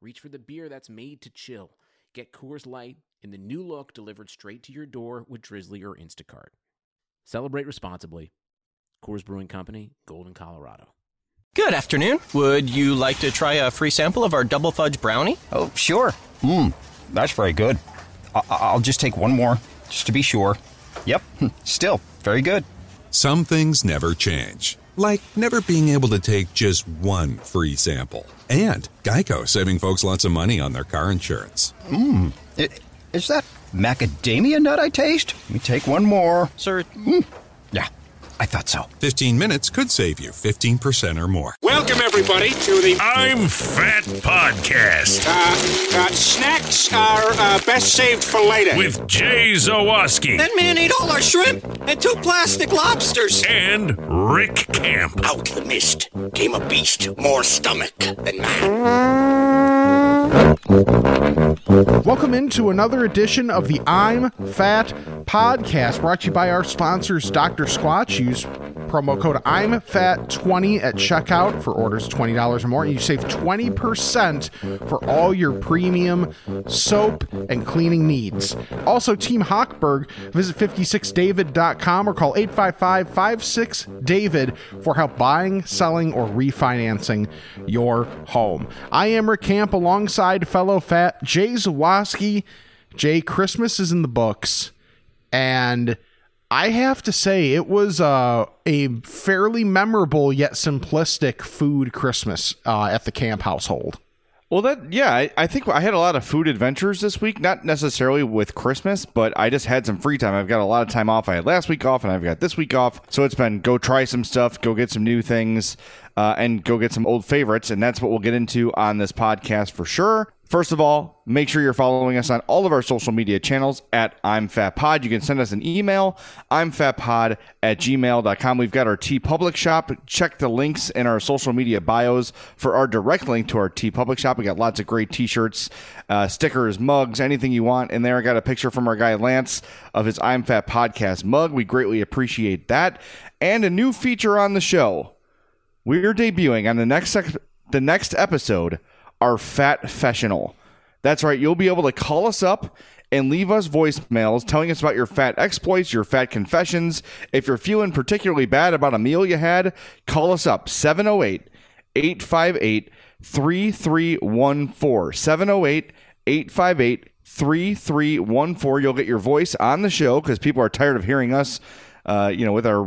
reach for the beer that's made to chill. Get Coors Light in the new look delivered straight to your door with Drizzly or Instacart. Celebrate responsibly. Coors Brewing Company, Golden, Colorado. Good afternoon. Would you like to try a free sample of our double fudge brownie? Oh, sure. Mmm, that's very good. I- I'll just take one more, just to be sure. Yep, still very good. Some things never change, like never being able to take just one free sample. And Geico saving folks lots of money on their car insurance. Mmm, is that macadamia nut I taste? Let me take one more. Sir, hmm. Yeah, I thought so. 15 minutes could save you 15% or more. Welcome, everybody, to the I'm Fat Podcast uh, uh, snacks are uh, best saved for later. with Jay Zawaski that man ate all our shrimp and two plastic lobsters. and Rick Camp. Out the mist came a beast more stomach than man. Welcome into another edition of the I'm Fat podcast, brought to you by our sponsors, Dr. Squatch. Use promo code I'm Fat 20 at checkout for orders $20 or more. And you save 20% for all your premium soap and cleaning needs. Also, Team Hochberg, visit 56david.com or call 855 56 David for help buying, selling, or refinancing your home. I am Rick Camp alongside fellow fat Jay Zawaski. Jay, Christmas is in the books, and I have to say it was uh, a fairly memorable yet simplistic food Christmas uh, at the camp household. Well, that yeah, I, I think I had a lot of food adventures this week. Not necessarily with Christmas, but I just had some free time. I've got a lot of time off. I had last week off, and I've got this week off. So it's been go try some stuff, go get some new things, uh, and go get some old favorites. And that's what we'll get into on this podcast for sure. First of all, make sure you're following us on all of our social media channels at I'm Fat Pod. You can send us an email, I'm Fat Pod at gmail.com. We've got our TeePublic shop. Check the links in our social media bios for our direct link to our TeePublic shop. We got lots of great t shirts, uh, stickers, mugs, anything you want in there. I got a picture from our guy Lance of his I'm Fat podcast mug. We greatly appreciate that. And a new feature on the show. We're debuting on the next sec- the next episode our Fat Fessional. That's right, you'll be able to call us up and leave us voicemails telling us about your fat exploits, your fat confessions. If you're feeling particularly bad about a meal you had, call us up 708 858 3314. 708 858 3314. You'll get your voice on the show because people are tired of hearing us uh, you know, with our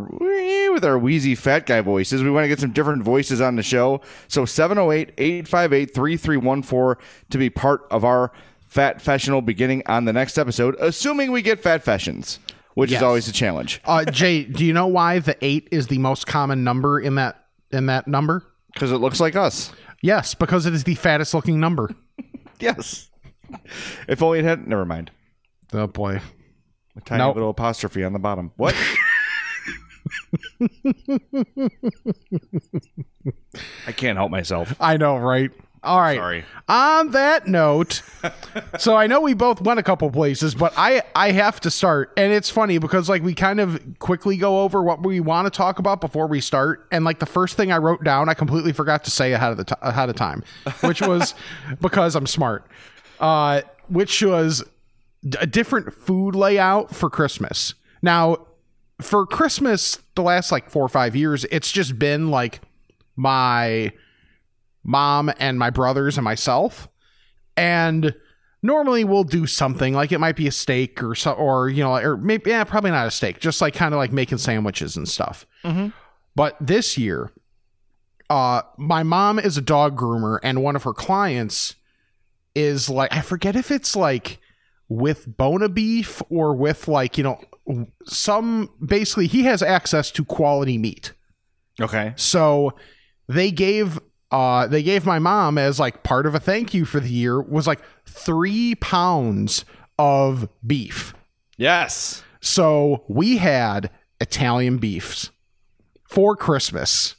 with our wheezy fat guy voices. We want to get some different voices on the show. So 708-858-3314 to be part of our Fat Fessional beginning on the next episode, assuming we get fat fashions, which Yes. is always a challenge. Uh, Jay, do you know why the eight is the most common number in that in that number? Because it looks like us. Yes, because it is the fattest looking number. Yes. if only it had never mind. Oh boy. A tiny Nope. little apostrophe on the bottom. What? I can't help myself. I know, right? All right. Sorry. On that note, so I know we both went a couple places, but I I have to start, and it's funny because like we kind of quickly go over what we want to talk about before we start, and like the first thing I wrote down, I completely forgot to say ahead of the t- ahead of time, which was because I'm smart, uh, which was a different food layout for Christmas. Now, for Christmas, the last like four or five years, it's just been like my mom and my brothers and myself. And normally we'll do something like it might be a steak or so, or you know, or maybe yeah, probably not a steak, just like kind of like making sandwiches and stuff. But this year, uh, my mom is a dog groomer, and one of her clients is like I forget if it's like with Bona beef or with like you know some basically he has access to quality meat. Okay. So they gave uh, they gave my mom as like part of a thank you for the year was like three pounds of beef. Yes. So we had Italian beefs for Christmas.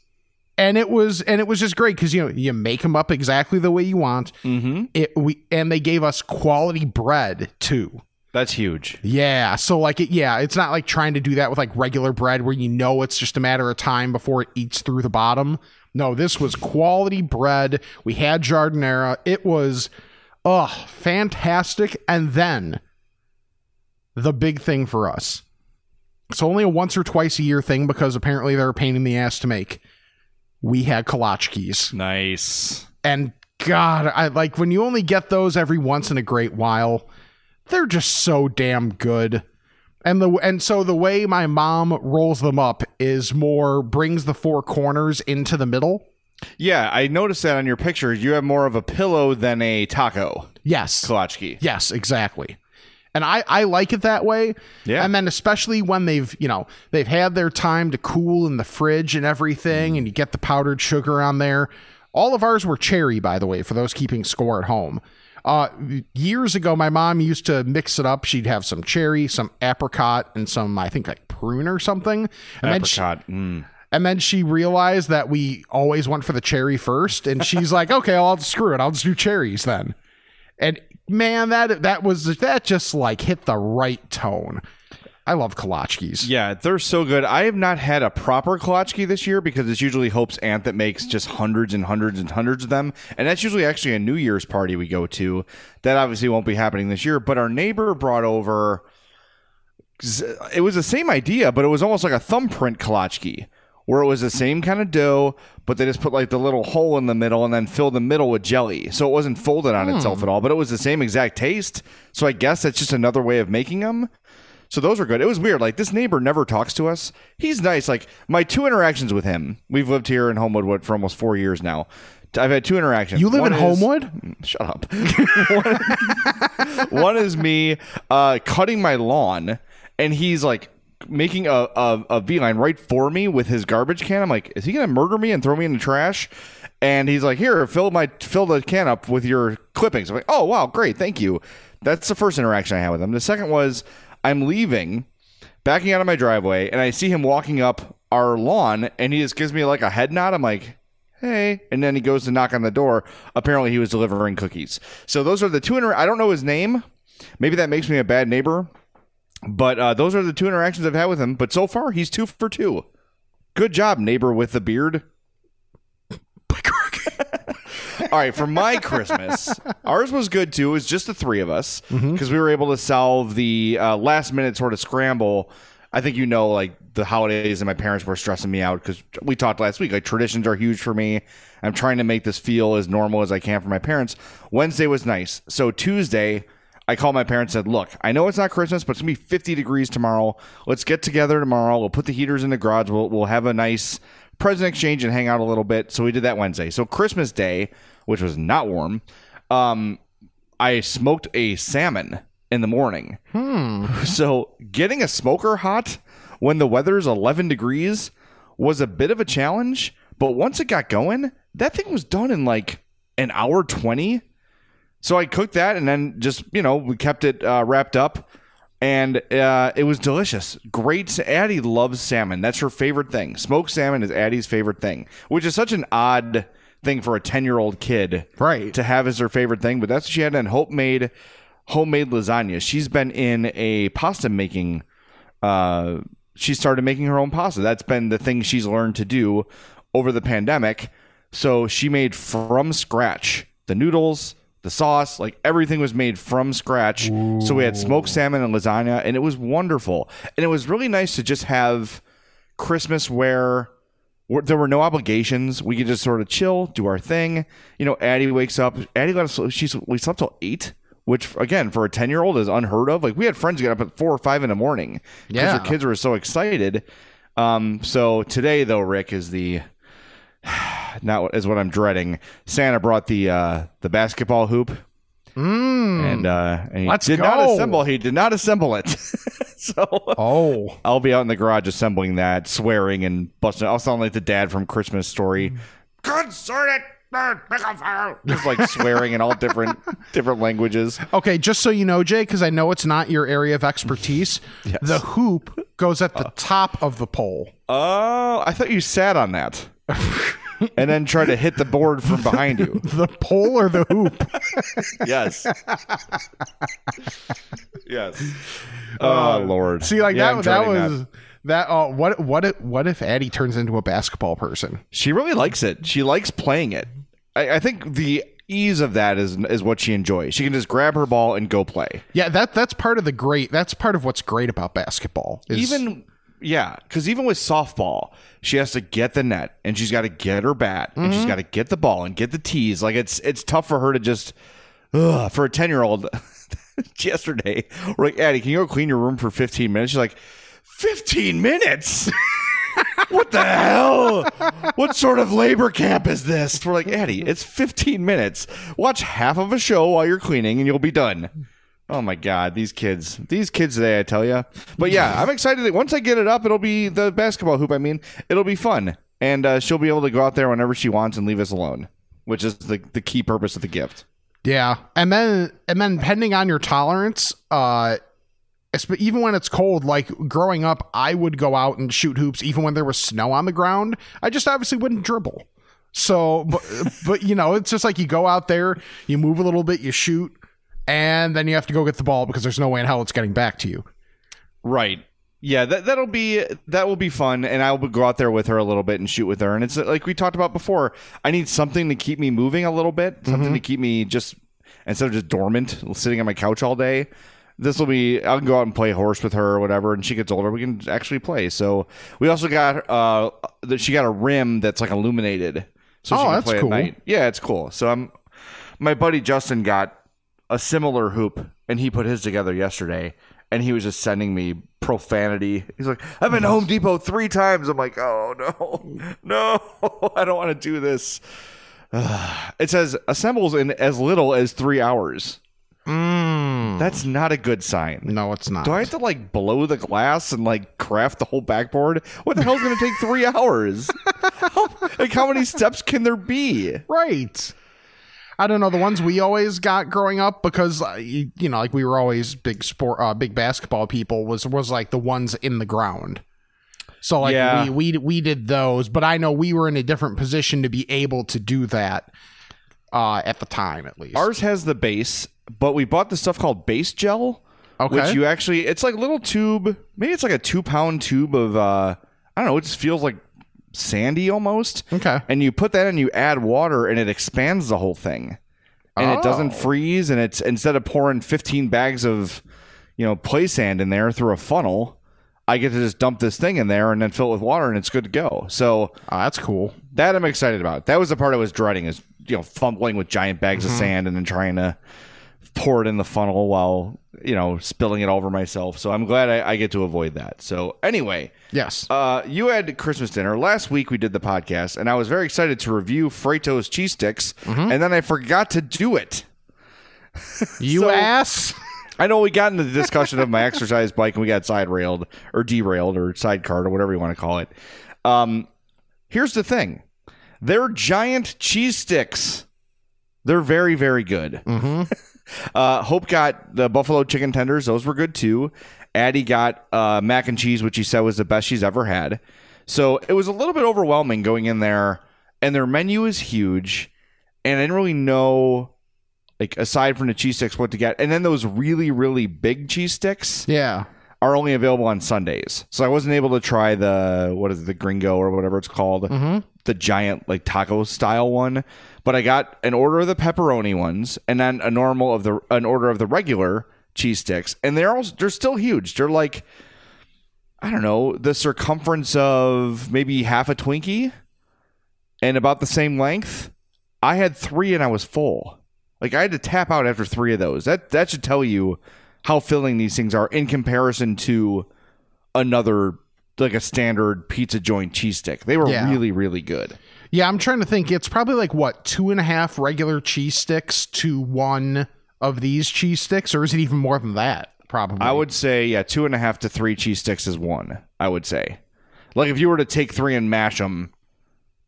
And it was and it was just great because you know you make them up exactly the way you want. Mm-hmm. It we and they gave us quality bread too. That's huge. Yeah, so like it, yeah, it's not like trying to do that with like regular bread where you know it's just a matter of time before it eats through the bottom. No, this was quality bread. We had giardiniera. It was, oh, fantastic. And then the big thing for us. It's only a once or twice a year thing because apparently they're a pain in the ass to make. We had kolachkis. Nice. And God, I like when you only get those every once in a great while, they're just so damn good. And the and so the way my mom rolls them up is more brings the four corners into the middle. Yeah, I noticed that on your picture. You have more of a pillow than a taco Yes. kolachki. Yes, exactly. And I, I like it that way. Yeah. And then especially when they've, you know, they've had their time to cool in the fridge and everything, mm. and you get the powdered sugar on there. All of ours were cherry, by the way, for those keeping score at home. Uh, years ago, my mom used to mix it up. She'd have some cherry, some apricot, and some, I think, like prune or something. And then she- Apricot. Mm. and then she realized that we always went for the cherry first, and she's like, "Okay, I'll screw it. I'll just do cherries then." And man, that that was that just like hit the right tone. I love kolachkis. Yeah, they're so good. I have not had a proper kolachki this year because it's usually Hope's aunt that makes just hundreds and hundreds and hundreds of them. And that's usually actually a New Year's party we go to. That obviously won't be happening this year. But our neighbor brought over, it was the same idea, but it was almost like a thumbprint kolachki. Where it was the same kind of dough, but they just put like the little hole in the middle and then filled the middle with jelly. So it wasn't folded on itself hmm. at all, but it was the same exact taste. So I guess that's just another way of making them. So those were good. It was weird. Like this neighbor never talks to us. He's nice. Like my two interactions with him. We've lived here in Homewood for almost four years now. I've had two interactions. You live One in is- Homewood? Shut up. one, one is me uh, cutting my lawn, and he's like making a, a, a V line right for me with his garbage can. I'm like, is he gonna murder me and throw me in the trash? And he's like, here, fill my fill the can up with your clippings. I'm like, oh wow, great, thank you. That's the first interaction I had with him. The second was I'm leaving, backing out of my driveway, and I see him walking up our lawn, and he just gives me like a head nod. I'm like, hey and then he goes to knock on the door. Apparently he was delivering cookies. So those are the two inter- i don't know his name. Maybe that makes me a bad neighbor but uh, those are the two interactions i've had with him. But so far he's two for two. Good job neighbor with the beard all right for my christmas ours was good too it was just the three of us because we were able to solve the uh, last minute sort of scramble I think you know, like the holidays and my parents were stressing me out because we talked last week. Like traditions are huge for me. I'm trying to make this feel as normal as I can for my parents. Wednesday was nice. So Tuesday, I called my parents and said, Look, I know it's not Christmas, but it's going to be 50 degrees tomorrow. Let's get together tomorrow. We'll put the heaters in the garage. We'll, we'll have a nice present exchange and hang out a little bit. So we did that Wednesday. So Christmas Day, which was not warm, um, I smoked a salmon in the morning. So getting a smoker hot when the weather's 11 degrees was a bit of a challenge, but once it got going, that thing was done in like an hour 20. So I cooked that and then just, you know, we kept it uh, wrapped up and uh, it was delicious. Great. Addie loves salmon. That's her favorite thing. Smoked salmon is Addie's favorite thing, which is such an odd thing for a 10 year old kid Right. to have as her favorite thing. But that's what she had. And Hope made homemade lasagna. She's been in a pasta making. Uh, she started making her own pasta. That's been the thing she's learned to do over the pandemic. So she made from scratch the noodles, the sauce, like everything was made from scratch. So we had smoked salmon and lasagna, and it was wonderful. And it was really nice to just have Christmas where there were no obligations. We could just sort of chill, do our thing. You know, Addie wakes up. Addie let us. She's we slept till eight, which again for a ten year old is unheard of. Like we had friends get up at four or five in the morning because Yeah. their kids were so excited. Um, so today though, Rick is the not what- is what I'm dreading. Santa brought the uh, the basketball hoop. And uh, and he Let's did not assemble. He did not assemble it. so Oh, I'll be out in the garage assembling that, swearing and busting. I'll sound like the dad from Christmas Story. God darn it! just like swearing in all different different languages. Okay, just so you know, Jay, because I know it's not your area of expertise, Yes. the hoop goes at the uh. top of the pole. Oh, I thought you sat on that. and then try to hit the board from behind you. The pole or the hoop? yes. yes. Oh uh, Lord. See, like Yeah, that. That was that. Oh, what? What? If, what if Addie turns into a basketball person? She really likes it. She likes playing it. I, I think the ease of that is is what she enjoys. She can just grab her ball and go play. Yeah, that that's part of the great. That's part of what's great about basketball. is- Even yeah, because even with softball, she has to get the net and she's got to get her bat and she's mm-hmm. got to get the ball and get the tees. Like it's it's tough for her to just ugh, for a ten year old. yesterday, we're like, Addie, can you go clean your room for fifteen minutes? She's like, fifteen minutes. what the hell? What sort of labor camp is this? We're like, Addie, it's 15 minutes. Watch half of a show while you're cleaning and you'll be done. Oh my God, these kids. These kids today, I tell you. But yeah, I'm excited. that Once I get it up, it'll be the basketball hoop, I mean, it'll be fun. And uh, she'll be able to go out there whenever she wants and leave us alone, which is the, the key purpose of the gift. Yeah, and then and then depending on your tolerance, uh, even when it's cold, like growing up, I would go out and shoot hoops even when there was snow on the ground. I just obviously wouldn't dribble. So, but, but you know, it's just like you go out there, you move a little bit, you shoot, and then you have to go get the ball because there's no way in hell it's getting back to you. Right. Yeah, that that'll be that will be fun, and I will go out there with her a little bit and shoot with her. And it's like we talked about before. I need something to keep me moving a little bit, something to keep me just instead of just dormant, sitting on my couch all day. This will be. I'll go out and play horse with her or whatever. And she gets older, we can actually play. So we also got uh, that she got a rim that's like illuminated, so she Oh, can that's play cool. at night. Yeah, it's cool. So I'm my buddy Justin got a similar hoop and he put his together yesterday and he was just sending me profanity. He's like, I've been to Home Depot three times. I'm like, oh no, no, I don't want to do this. it says assembles in as little as three hours. Mm. That's not a good sign. No, it's not. Do I have to like blow the glass and like craft the whole backboard? What the hell's going to take three hours? How- like, how many steps can there be? Right. I don't know the ones we always got growing up because uh, you, you know like we were always big sport uh, big basketball people was was like the ones in the ground. So like Yeah. we we we did those, but I know we were in a different position to be able to do that uh at the time at least. Ours has the base, but we bought this stuff called base gel. Okay. Which you actually, it's like a little tube. Maybe it's like a two pound tube of, uh, I don't know, it just feels like sandy almost. Okay. And you put that in, you add water, and it expands the whole thing. And it doesn't Oh. freeze. And it's instead of pouring 15 bags of, you know, play sand in there through a funnel, I get to just dump this thing in there and then fill it with water, and it's good to go. So Oh, that's cool. that I'm excited about. That was the part I was dreading is you know fumbling with giant bags Mm-hmm. of sand and then trying to pour it in the funnel while you know spilling it all over myself. So I'm glad I, I get to avoid that. So anyway, Yes. uh, you had Christmas dinner last week. We did the podcast, and I was very excited to review Frato's cheese sticks, Mm-hmm. and then I forgot to do it. you so- ass. I know we got into the discussion of my exercise bike and we got side railed or derailed or sidecarred or whatever you want to call it. Um, here's the thing they're giant cheese sticks. They're very, very good. uh, Hope got the buffalo chicken tenders. Those were good too. Addie got uh, mac and cheese, which she said was the best she's ever had. So it was a little bit overwhelming going in there, and their menu is huge. And I didn't really know like aside from the cheese sticks what to get and then those really really big cheese sticks Yeah. are only available on sundays so i wasn't able to try the what is it the gringo or whatever it's called the giant like taco style one but i got an order of the pepperoni ones and then a normal of the an order of the regular cheese sticks. And they're all they're still huge. They're like i don't know the circumference of maybe half a twinkie and about the same length. I had three and i was full. Like I had to tap out after three of those. That that should tell you how filling these things are in comparison to another like a standard pizza joint cheese stick. They were Yeah. really really good. Yeah, I'm trying to think. It's probably like what two and a half regular cheese sticks to one of these cheese sticks, or is it even more than that? Probably. I would say yeah, two and a half to three cheese sticks is one. I would say, like if you were to take three and mash them,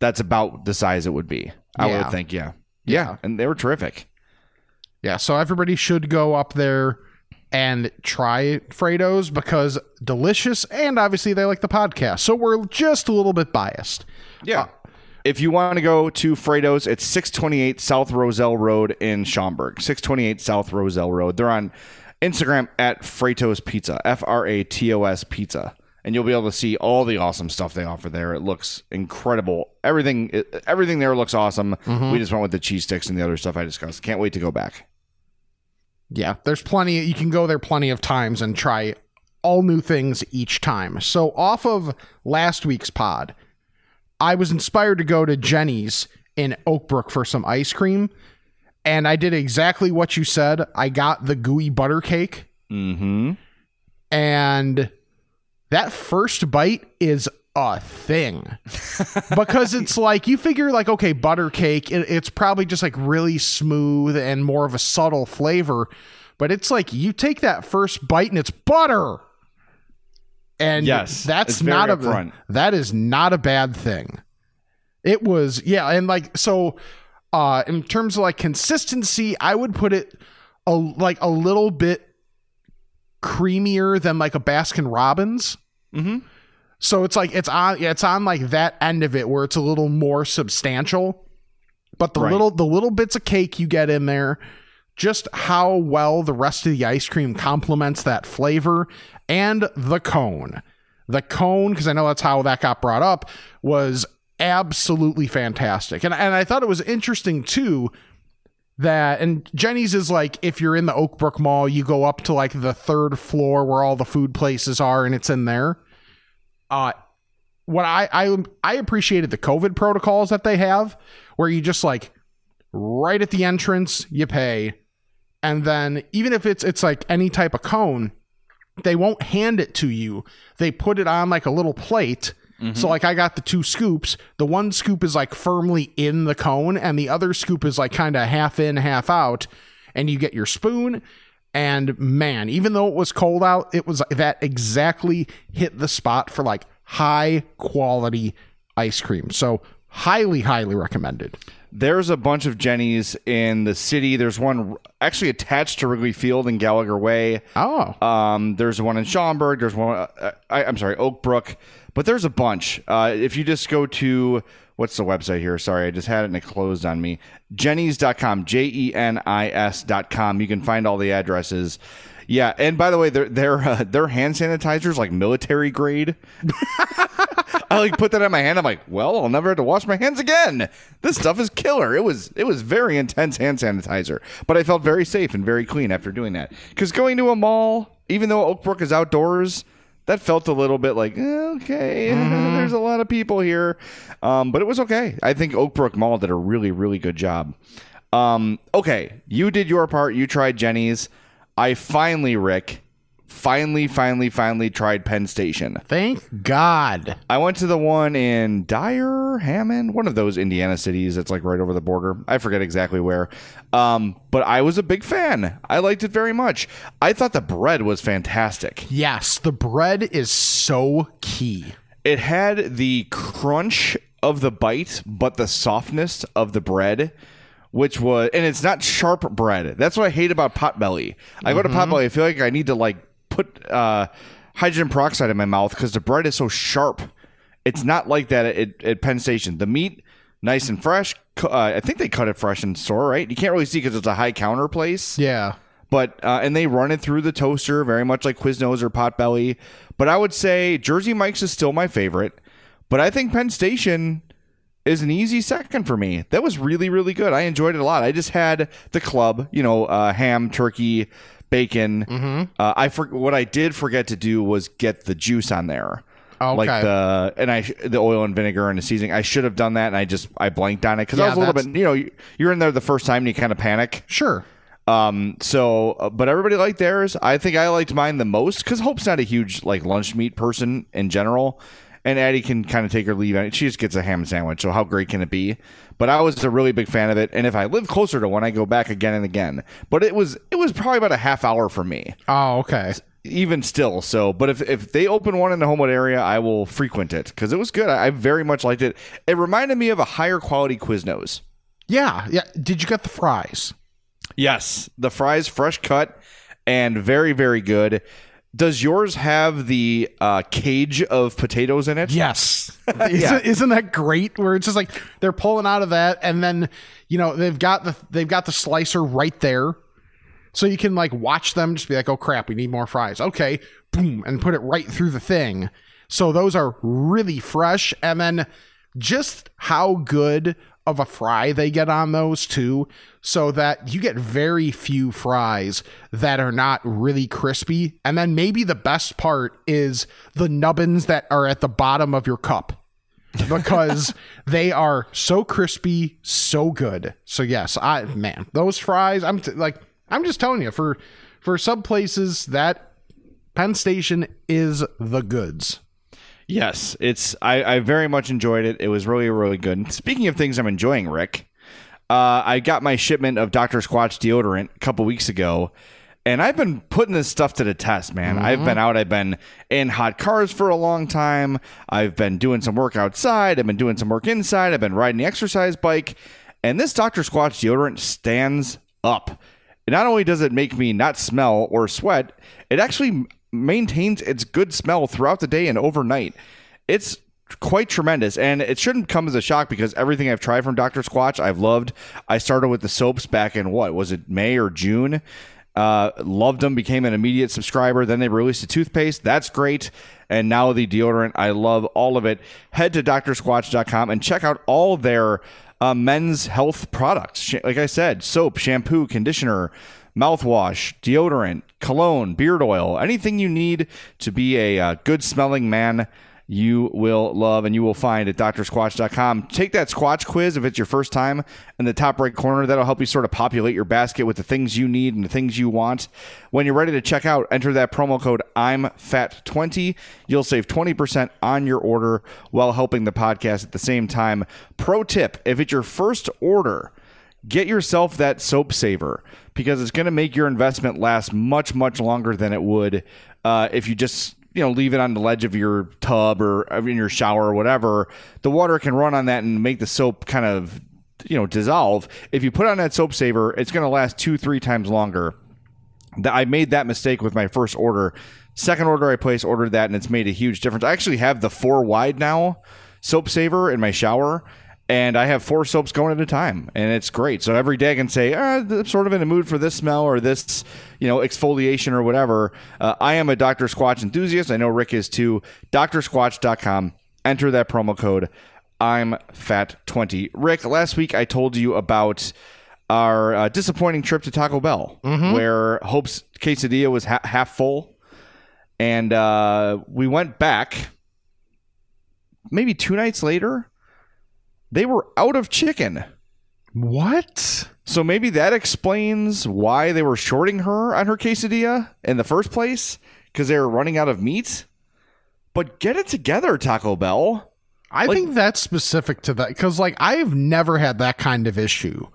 that's about the size it would be. I Yeah. would think, yeah. yeah. And they were terrific. Yeah, so everybody should go up there and try Frato's because delicious and obviously they like the podcast. So we're just a little bit biased. Yeah. Uh, if you want to go to Frato's, it's 628 South Roselle Road in Schaumburg. 628 South Roselle Road. They're on Instagram at Fratos Pizza, F R A T O S Pizza. And you'll be able to see all the awesome stuff they offer there. It looks incredible. Everything everything there looks awesome. Mm-hmm. We just went with the cheese sticks and the other stuff I discussed. Can't wait to go back. Yeah, there's plenty you can go there plenty of times and try all new things each time. So off of last week's pod, I was inspired to go to Jeni's in Oakbrook for some ice cream. And I did exactly what you said. I got the gooey butter cake. Mm-hmm. and that first bite is a thing because it's like you figure like okay butter cake it, it's probably just like really smooth and more of a subtle flavor but it's like you take that first bite and it's butter and Yes, that's not a upfront. that is not a bad thing it was yeah and like so uh in terms of like consistency i would put it a like a little bit creamier than like a Baskin Robbins. Mm-hmm. So it's like it's on yeah, it's on like that end of it where it's a little more substantial. But the Right. little the little bits of cake you get in there, just how well the rest of the ice cream complements that flavor and the cone. The cone, because I know that's how that got brought up, was absolutely fantastic. And and I thought it was interesting too that and Jeni's is like if you're in the Oakbrook Mall, you go up to like the third floor where all the food places are and it's in there. Uh what I I I appreciated the COVID protocols that they have where you just like right at the entrance you pay. And then even if it's it's like any type of cone they won't hand it to you. They put it on like a little plate. So like i got the two scoops. The one scoop is like firmly in the cone and the other scoop is like kind of half in half out. And you get your spoon and man even though it was cold out it was that exactly hit the spot for like high quality ice cream so highly highly recommended There's a bunch of Jeni's in the city. There's one actually attached to Wrigley Field in Gallagher Way. oh Um, there's one in Schaumburg. There's one. Uh, I, I'm sorry, Oak Brook. But there's a bunch. Uh, if you just go to what's the website here? Sorry, I just had it and it closed on me. Jenis.com, J E N I S.com. You can find all the addresses. Yeah, and by the way, their their uh, hand sanitizers like military grade. I like put that on my hand. I'm like, well, I'll never have to wash my hands again. This stuff is killer. It was it was very intense hand sanitizer, but I felt very safe and very clean after doing that. Because going to a mall, even though Oakbrook is outdoors, that felt a little bit like eh, okay. There's a lot of people here, um, but it was okay. I think Oakbrook Mall did a really really good job. Um, okay, you did your part. You tried Jeni's. I finally, Rick, finally, finally, finally tried Penn Station. thank god I went to the one in Dyer, Hammond, one of those Indiana cities that's like right over the border. I forget exactly where. Um, but I was a big fan. I liked it very much. I thought the bread was fantastic. yes the bread is so key It had the crunch of the bite, but the softness of the bread, which was, and it's not sharp bread. That's what I hate about Potbelly. I go to Potbelly, I feel like I need to like put uh, hydrogen peroxide in my mouth because the bread is so sharp. It's not like that at, at Penn Station. The meat, nice and fresh. Uh, I think they cut it fresh in store, right? You can't really see because it's a high counter place yeah but uh, and they run it through the toaster very much like Quiznos or Potbelly. But I would say Jersey Mike's is still my favorite. But I think Penn Station is an easy second for me. That was really really good. I enjoyed it a lot. I just had the club, you know, uh, ham, turkey, bacon. Mm-hmm. Uh, I for- what I did forget to do was get the juice on there. Okay. Like the and I the oil and vinegar and the seasoning. I should have done that, and I just I blanked on it because I was a little bit. You know, you- you're in there the first time, and you kind of panic. sure Um, so, uh, but everybody liked theirs. I think I liked mine the most because Hope's not a huge like lunch meat person in general, and Addie can kind of take her leave. on it. She just gets a ham sandwich. So how great can it be? But I was a really big fan of it, and if I live closer to one, I go back again and again. But it was it was probably about a half hour for me, oh okay even still. So, but if if they open one in the Homewood area, I will frequent it because it was good. I, I very much liked it. It reminded me of a higher quality Quiznos. Yeah, yeah. Did you get the fries? Yes, the fries fresh cut and very very good. Does yours have the uh, cage of potatoes in it? Yes. isn't, isn't that great? Where it's just like they're pulling out of that, and then you know they've got the they've got the slicer right there, so you can like watch them just be like, oh crap, we need more fries. Okay, boom, and put it right through the thing. So those are really fresh, and then just how good of a fry they get on those too, so that you get very few fries that are not really crispy. And then maybe the best part is the nubbins that are at the bottom of your cup because they are so crispy, so good. So yes, I man, those fries, I'm t- like I'm just telling you for for some places that Penn Station is the goods. Yes, it's I, I very much enjoyed it. It was really really good. Speaking of things I'm enjoying, Rick, uh, I got my shipment of Dr. Squatch deodorant a couple weeks ago, and I've been putting this stuff to the test, man. I've been out. I've been in hot cars for a long time. I've been doing some work outside. I've been doing some work inside. I've been riding the exercise bike, and this Dr. Squatch deodorant stands up. Not only does it make me not smell or sweat, it actually maintains its good smell throughout the day and overnight. It's quite tremendous and it shouldn't come as a shock because everything I've tried from Dr. Squatch I've loved. I started with the soaps back in what was it May or June. Uh, loved them, became an immediate subscriber. Then they released a toothpaste. That's great. And now the deodorant. I love all of it. Head to drsquatch.com and check out all their uh, men's health products. Like I said, soap, shampoo, conditioner, mouthwash, deodorant, cologne, beard oil, anything you need to be a uh, good smelling man. You will love and you will find at drsquatch.com. Take that Squatch quiz if it's your first time in the top right corner. That'll help you sort of populate your basket with the things you need and the things you want. When you're ready to check out, enter that promo code I'm Fat20. You'll save 20% on your order while helping the podcast at the same time. Pro tip if it's your first order, get yourself that soap saver because it's going to make your investment last much much longer than it would uh, if you just you know leave it on the ledge of your tub or in your shower or whatever the water can run on that and make the soap kind of you know dissolve if you put on that soap saver it's going to last two three times longer I made that mistake with my first order. Second order I placed, ordered that, and it's made a huge difference. I actually have the four wide now soap saver in my shower, and I have four soaps going at a time, and it's great. So every day I can say, ah, I'm sort of in a mood for this smell or this, you know, exfoliation or whatever. Uh, I am a Dr. Squatch enthusiast. I know Rick is too. DrSquatch.com. Enter that promo code. I'm fat20. Rick, last week I told you about our uh, disappointing trip to Taco Bell, where Hope's quesadilla was ha- half full, and uh, we went back. Maybe two nights later, they were out of chicken. What? So maybe that explains why they were shorting her on her quesadilla in the first place because they were running out of meat. But get it together, Taco Bell. I Like- think that's specific to that because, like, I've never had that kind of issue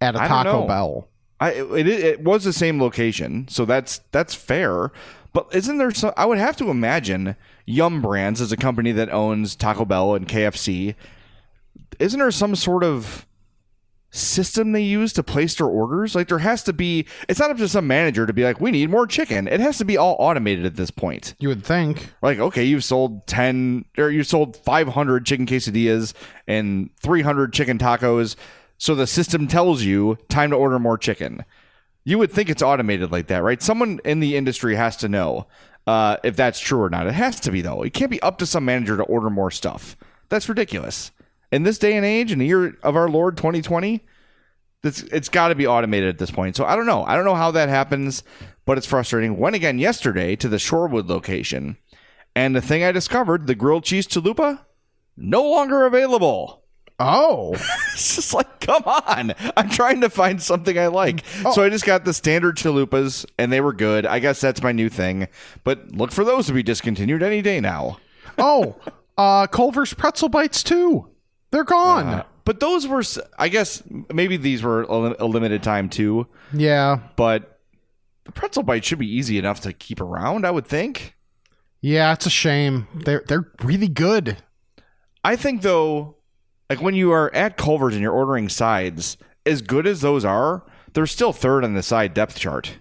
at a I Taco. Bell. I it, it was the same location, so that's that's fair. But isn't there some? I would have to imagine Yum Brands is a company that owns Taco Bell and KFC. Isn't there some sort of system they use to place their orders? Like there has to be. It's not up to some manager to be like, "We need more chicken." It has to be all automated at this point. You would think. Like, okay, you've sold 10 or you sold 500 chicken quesadillas and 300 chicken tacos. So the system tells you time to order more chicken. You would think it's automated like that, right? Someone in the industry has to know uh, if that's true or not. It has to be, though. It can't be up to some manager to order more stuff. That's ridiculous. In this day and age, in the year of our Lord 2020, it's, it's got to be automated at this point. So I don't know. I don't know how that happens, but it's frustrating. Went again yesterday to the Shorewood location, and the thing I discovered, the grilled cheese chalupa, no longer available. Oh, It's just like, come on. I'm trying to find something I like. So I just got the standard chalupas, and they were good. I guess that's my new thing. But look for those to be discontinued any day now. oh, uh, Culver's pretzel bites too. They're gone. Uh, but those were, I guess, maybe these were a, limited time too. yeah, But the pretzel bite should be easy enough to keep around, I would think. yeah. It's a shame. They're they're really good. I think though Like when you are at Culver's and you're ordering sides, as good as those are, they're still third on the side depth chart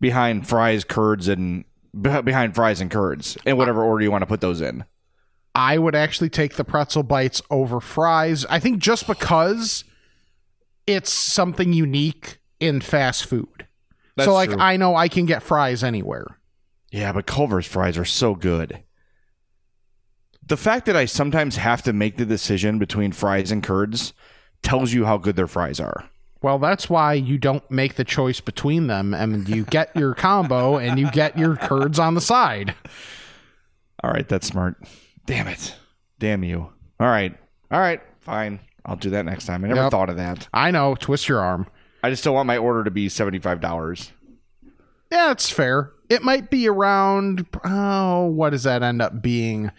behind fries, curds, and behind fries and curds in whatever order you want to put those in. I would actually take the pretzel bites over fries. I think just because it's something unique in fast food. That's so like true. I know I can get fries anywhere. Yeah, but Culver's fries are so good. The fact that I sometimes have to make the decision between fries and curds tells you how good their fries are. Well, that's why you don't make the choice between them and you get your combo and you get your curds on the side. All right, that's smart. Damn it. Damn you. All right. All right. Fine. I'll do that next time. I never Yep. thought of that. I know, twist your arm. I just don't want my order to be $75. Yeah, it's fair. It might be around oh, what does that end up being?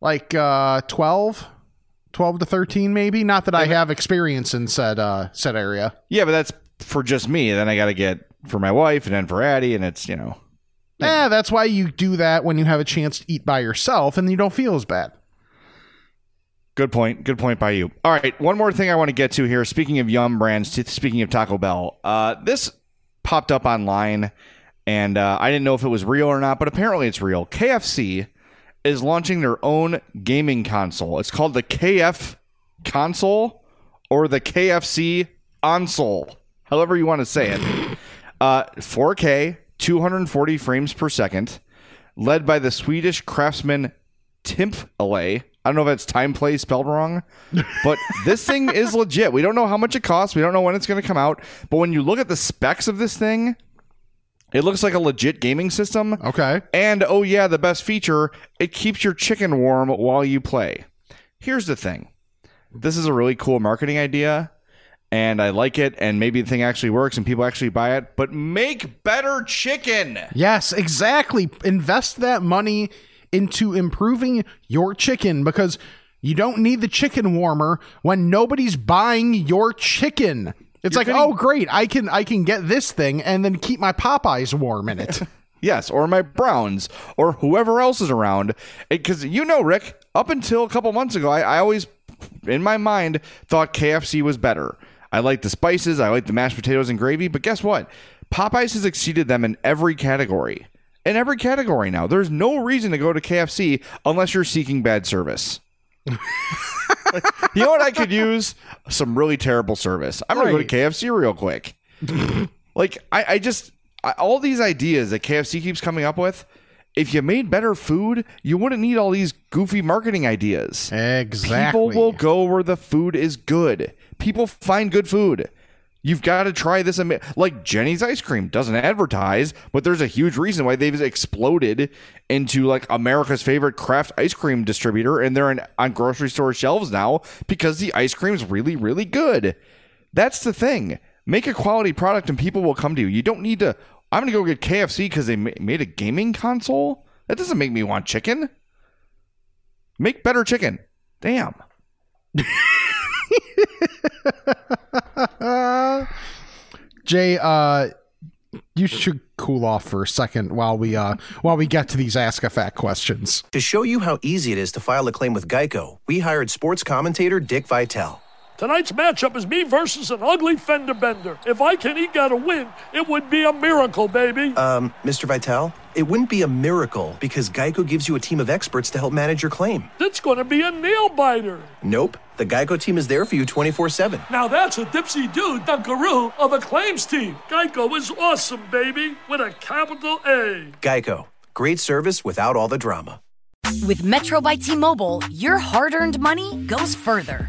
Like uh 12? 12 to 13 maybe? Not that I have experience in said uh said area. Yeah, but that's for just me. Then I got to get for my wife and then for Addie, and it's, you know. Yeah, that's why you do that when you have a chance to eat by yourself and you don't feel as bad. Good point. Good point by you. All right, one more thing I want to get to here. Speaking of Yum brands, t- speaking of Taco Bell, uh, this popped up online, and uh, I didn't know if it was real or not, but apparently it's real. KFC is launching their own gaming console. It's called the KF console or the KFC console, however you want to say it. Uh, 4K, 240 frames per second, led by the Swedish craftsman Timp Alley. I don't know if that's time play spelled wrong, but this thing is legit. We don't know how much it costs. We don't know when it's going to come out. But when you look at the specs of this thing, it looks like a legit gaming system. Okay. And oh, yeah, the best feature it keeps your chicken warm while you play. Here's the thing this is a really cool marketing idea. And I like it, and maybe the thing actually works and people actually buy it. But make better chicken. Yes, exactly. Invest that money into improving your chicken because you don't need the chicken warmer when nobody's buying your chicken. It's like, oh great, I can I can get this thing and then keep my Popeyes warm in it. Yes, or my Browns, or whoever else is around. Because you know, Rick, up until a couple months ago, I, I always, in my mind, thought KFC was better. I like the spices, I like the mashed potatoes and gravy, but guess what? Popeyes has exceeded them in every category. In every category now. There's no reason to go to KFC unless you're seeking bad service. you know what I could use? Some really terrible service. I'm going to go to KFC real quick. like, I, I just, I, all these ideas that KFC keeps coming up with, if you made better food, you wouldn't need all these goofy marketing ideas. exactly. People will go where the food is good. People find good food. You've got to try this. ama- Like Jeni's ice cream doesn't advertise, but there's a huge reason why they've exploded into like America's favorite craft ice cream distributor, and they're in, on grocery store shelves now because the ice cream's really, really good. That's the thing. Make a quality product, and people will come to you. You don't need to. I'm going to go get KFC because they ma- made a gaming console. That doesn't make me want chicken. Make better chicken. Damn. Jay, uh you should cool off for a second while we uh while we get to these ask a fact questions. To show you how easy it is to file a claim with Geico, we hired sports commentator Dick Vitale. Tonight's matchup is me versus an ugly fender bender. If I can eke out a win, it would be a miracle, baby. Um, Mr. Vitale, it wouldn't be a miracle because Geico gives you a team of experts to help manage your claim. It's going to be a nail biter. Nope, the Geico team is there for you 24 7. Now that's a dipsy dude dunkaroo of a claims team. Geico is awesome, baby, with a capital A. Geico, great service without all the drama. With Metro by T Mobile, your hard earned money goes further.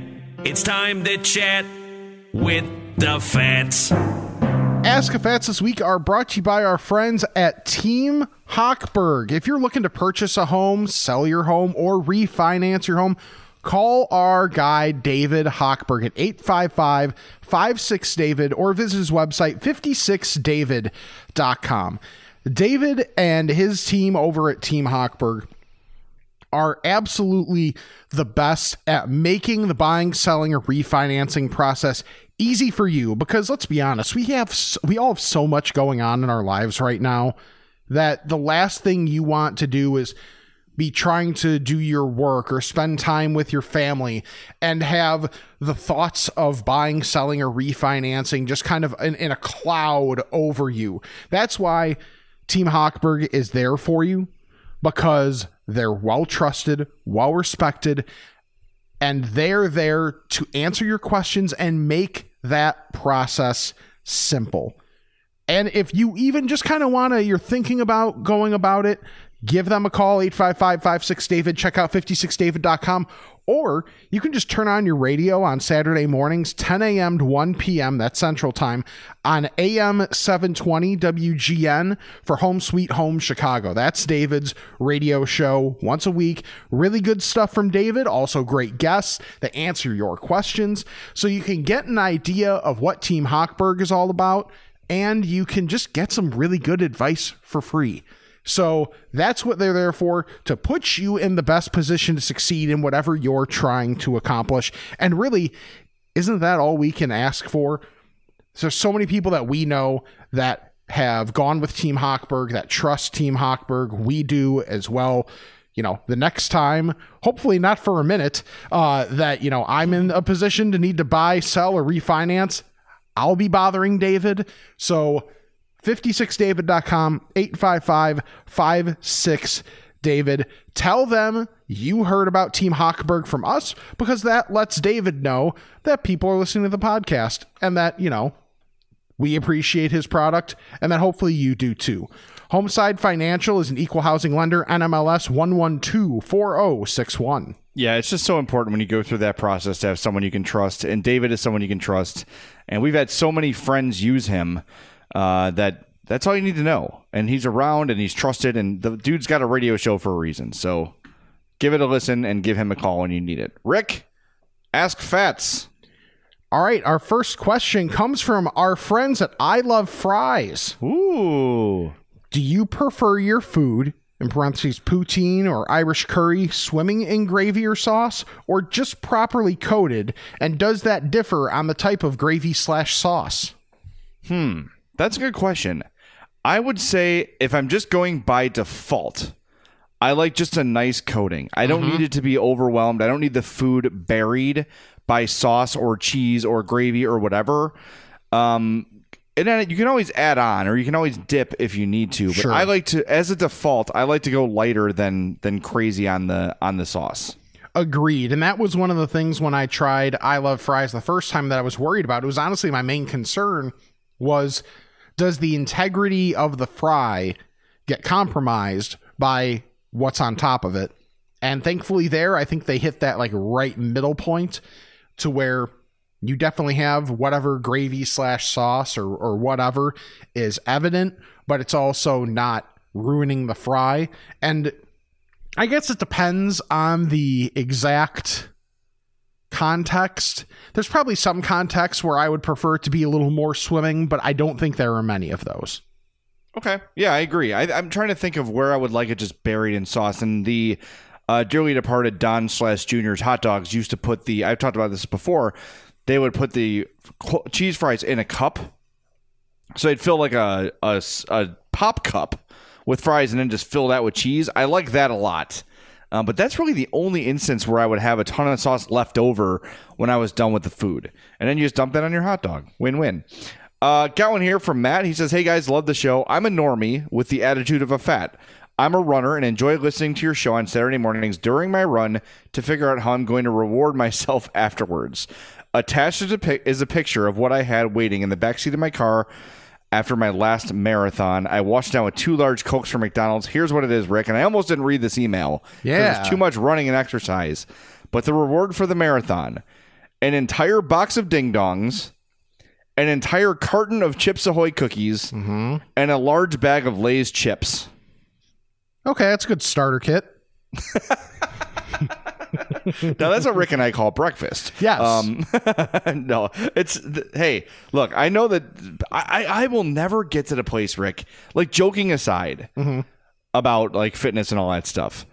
It's time to chat with the fats. Ask a Fats this week are brought to you by our friends at Team Hochberg. If you're looking to purchase a home, sell your home, or refinance your home, call our guy David Hochberg at 855 56 David or visit his website 56david.com. David and his team over at Team Hochberg are absolutely the best at making the buying, selling, or refinancing process easy for you because let's be honest, we have we all have so much going on in our lives right now that the last thing you want to do is be trying to do your work or spend time with your family and have the thoughts of buying, selling, or refinancing just kind of in, in a cloud over you. That's why Team Hochberg is there for you because they're well trusted, well respected, and they're there to answer your questions and make that process simple. And if you even just kind of want to, you're thinking about going about it, give them a call 855 56 David. Check out 56david.com. Or you can just turn on your radio on Saturday mornings, 10 a.m. to 1 p.m. That's Central Time on AM 720 WGN for Home Sweet Home Chicago. That's David's radio show once a week. Really good stuff from David. Also, great guests that answer your questions. So you can get an idea of what Team Hochberg is all about, and you can just get some really good advice for free. So that's what they're there for to put you in the best position to succeed in whatever you're trying to accomplish. And really, isn't that all we can ask for? There's so many people that we know that have gone with Team Hochberg, that trust Team Hochberg. We do as well. You know, the next time, hopefully not for a minute, uh, that, you know, I'm in a position to need to buy, sell, or refinance, I'll be bothering David. So, 56david.com 855 56 David. Tell them you heard about Team Hochberg from us because that lets David know that people are listening to the podcast and that, you know, we appreciate his product and that hopefully you do too. Homeside Financial is an equal housing lender, NMLS 1124061. Yeah, it's just so important when you go through that process to have someone you can trust. And David is someone you can trust. And we've had so many friends use him uh, that that's all you need to know. And he's around and he's trusted, and the dude's got a radio show for a reason. So give it a listen and give him a call when you need it. Rick, ask Fats. All right, our first question comes from our friends at I Love Fries. Ooh. Do you prefer your food, in parentheses, poutine or Irish curry, swimming in gravy or sauce, or just properly coated? And does that differ on the type of gravy slash sauce? Hmm. That's a good question. I would say if I'm just going by default, I like just a nice coating. I don't Mm-hmm. need it to be overwhelmed. I don't need the food buried by sauce or cheese or gravy or whatever. Um, and then you can always add on or you can always dip if you need to. But Sure. I like to, as a default, I like to go lighter than than crazy on the on the sauce. Agreed. And that was one of the things when I tried I Love Fries the first time that I was worried about. It was honestly my main concern was does the integrity of the fry get compromised by what's on top of it? And thankfully there, I think they hit that like right middle point to where you definitely have whatever gravy slash sauce or, or whatever is evident, but it's also not ruining the fry. And I guess it depends on the exact context. There's probably some context where I would prefer it to be a little more swimming, but I don't think there are many of those. Okay. Yeah, I agree. I, I'm trying to think of where I would like it just buried in sauce. And the uh, dearly departed Don slash Junior's hot dogs used to put the, I've talked about this before, they would put the cheese fries in a cup. So they'd fill like a a pop cup with fries and then just fill that with cheese. I like that a lot. Um, but that's really the only instance where I would have a ton of sauce left over when I was done with the food. And then you just dump that on your hot dog. Win win. Uh, got one here from Matt. He says, Hey guys, love the show. I'm a normie with the attitude of a fat. I'm a runner and enjoy listening to your show on Saturday mornings during my run to figure out how I'm going to reward myself afterwards. Attached is a, pic- is a picture of what I had waiting in the backseat of my car after my last marathon. I washed down with two large Cokes from McDonald's. Here's what it is, Rick. And I almost didn't read this email. Yeah. It's too much running and exercise. But the reward for the marathon an entire box of ding dongs, an entire carton of Chips Ahoy cookies, mm-hmm. and a large bag of Lay's chips. Okay, that's a good starter kit. now that's what Rick and I call breakfast. Yes. Um, no, it's th- hey, look. I know that I I will never get to the place, Rick. Like joking aside about like fitness and all that stuff.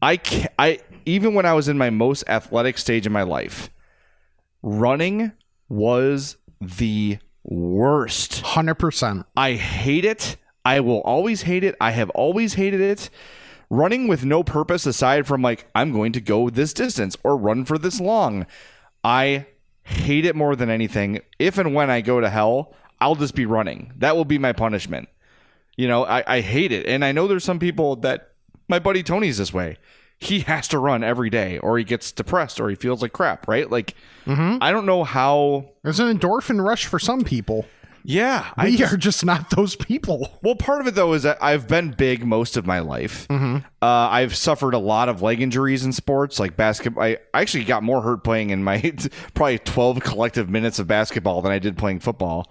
I ca I even when I was in my most athletic stage in my life, running was the worst. 100%. I hate it. I will always hate it. I have always hated it. Running with no purpose aside from like I'm going to go this distance or run for this long. I hate it more than anything. If and when I go to hell, I'll just be running. That will be my punishment. You know, I, I hate it. And I know there's some people that my buddy Tony's this way. He has to run every day or he gets depressed or he feels like crap, right? Like mm-hmm. I don't know how There's an endorphin rush for some people. Yeah. We just- are just not those people. Well, part of it though is that I've been big most of my life. Mm-hmm. Uh, I've suffered a lot of leg injuries in sports, like basketball. I actually got more hurt playing in my probably twelve collective minutes of basketball than I did playing football.